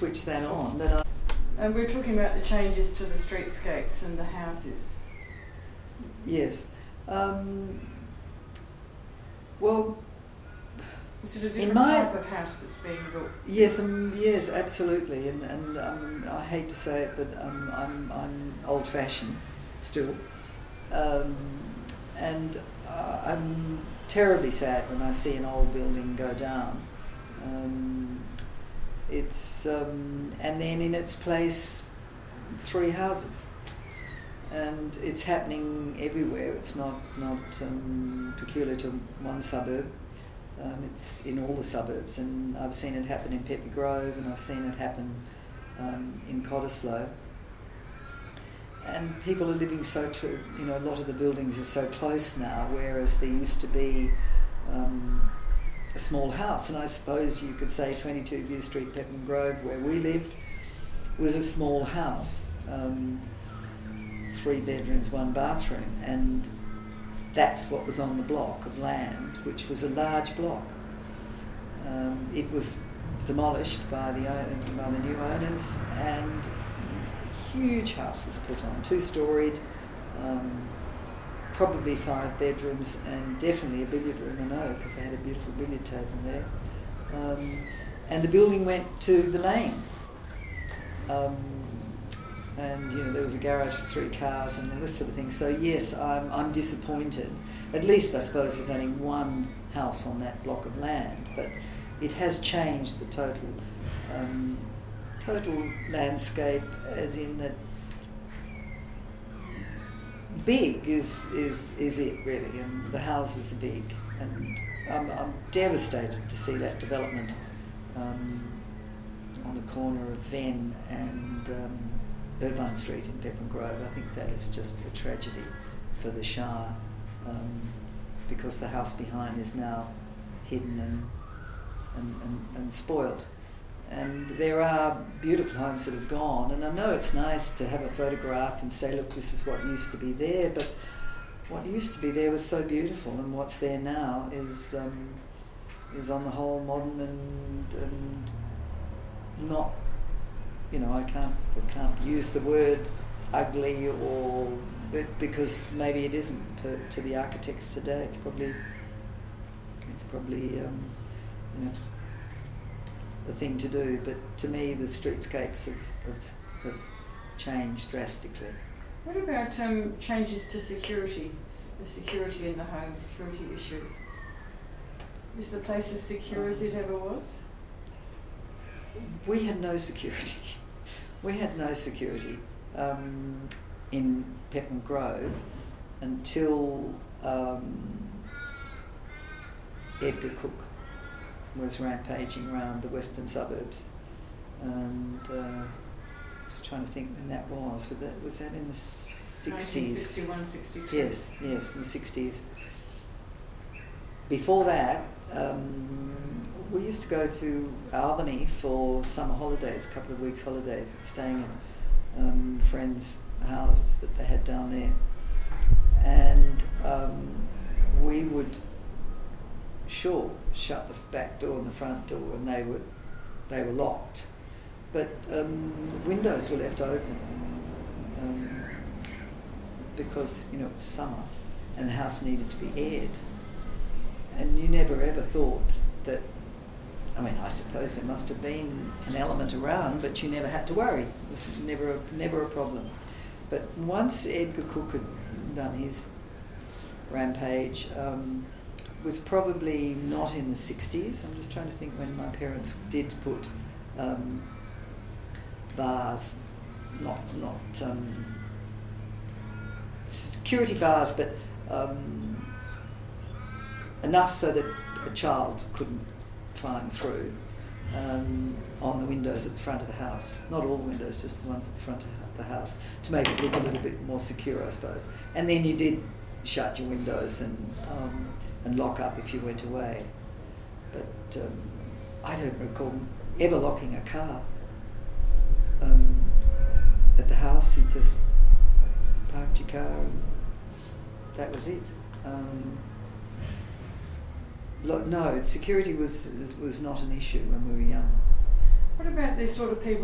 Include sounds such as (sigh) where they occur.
switch that on. That I And we're talking about the changes to the streetscapes and the houses. yes. Um, well, Is it a different my- type of house that's being built? Yes, um, yes, absolutely, and and um, I hate to say it, but um, I'm I'm old-fashioned still, um, and uh, I'm terribly sad when I see an old building go down. It's um, and then in its place, three houses, and it's happening everywhere. It's not not um, peculiar to one suburb. Um, it's in all the suburbs, and I've seen it happen in Peppy Grove, and I've seen it happen um, in Cottesloe. And people are living so, cl- you know, a lot of the buildings are so close now, whereas there used to be um, a small house. And I suppose you could say 22 View Street, Peppermint Grove, where we lived, was a small house, um, three bedrooms, one bathroom, and that's what was on the block of land, which was a large block. Um, it was demolished by the by the new owners, and a huge house was put on, two storied, um, probably five bedrooms, and definitely a billiard room. I know because they had a beautiful billiard table there. Um, and the building went to the lane. Um, and you know there was a garage for three cars and all this sort of thing. So yes, I'm I'm disappointed. At least I suppose there's only one house on that block of land, but it has changed the total um, total landscape, as in that big is is is it really, and the houses are big, and I'm, I'm devastated to see that development um, on the corner of Venn and. Um, Irvine Street in Peppermint Grove. I think that is just a tragedy for the Shire um, because the house behind is now hidden and, and, and, and spoilt. And there are beautiful homes that have gone, and I know it's nice to have a photograph and say, look, this is what used to be there, but what used to be there was so beautiful, and what's there now is, um, is on the whole modern and, and not you know, I can't I can't use the word ugly or because maybe it isn't to, the architects today. It's probably it's probably um, you know the thing to do. But to me, the streetscapes have, have, have changed drastically. What about um, changes to security, s- security in the home, security issues? Is the place as secure as it ever was? We had no security. (laughs) we had no security um, in Peppermint Grove until um, Edgar Cooke was rampaging around the western suburbs. And uh, just trying to think when that was. Was that, was that in the 60s? 1961, 62. Yes, yes, in the 60s. Before that, um, we used to go to Albany for summer holidays, a couple of weeks' holidays, staying in um, friends' houses that they had down there. And um, we would, sure, shut the back door and the front door, and they were, they were locked. But um, the windows were left open um, because, you know, it's summer and the house needed to be aired. And you never ever thought that I mean, I suppose there must have been an element around, but you never had to worry. It was never a, never a problem. But once Edgar Cooke had done his rampage, um, was probably not in the 60s. I'm just trying to think when my parents did put um, bars, not not um, security bars, but um, enough so that a child couldn't climb through um, on the windows at the front of the house. Not all the windows, just the ones at the front of the house, to make it look a little bit more secure, I suppose. And then you did shut your windows and um, and lock up if you went away. But um, I don't recall ever locking a car. Um, at the house, you just parked your car and that was it. Um, no, security was was not an issue when we were young. What about these sort of people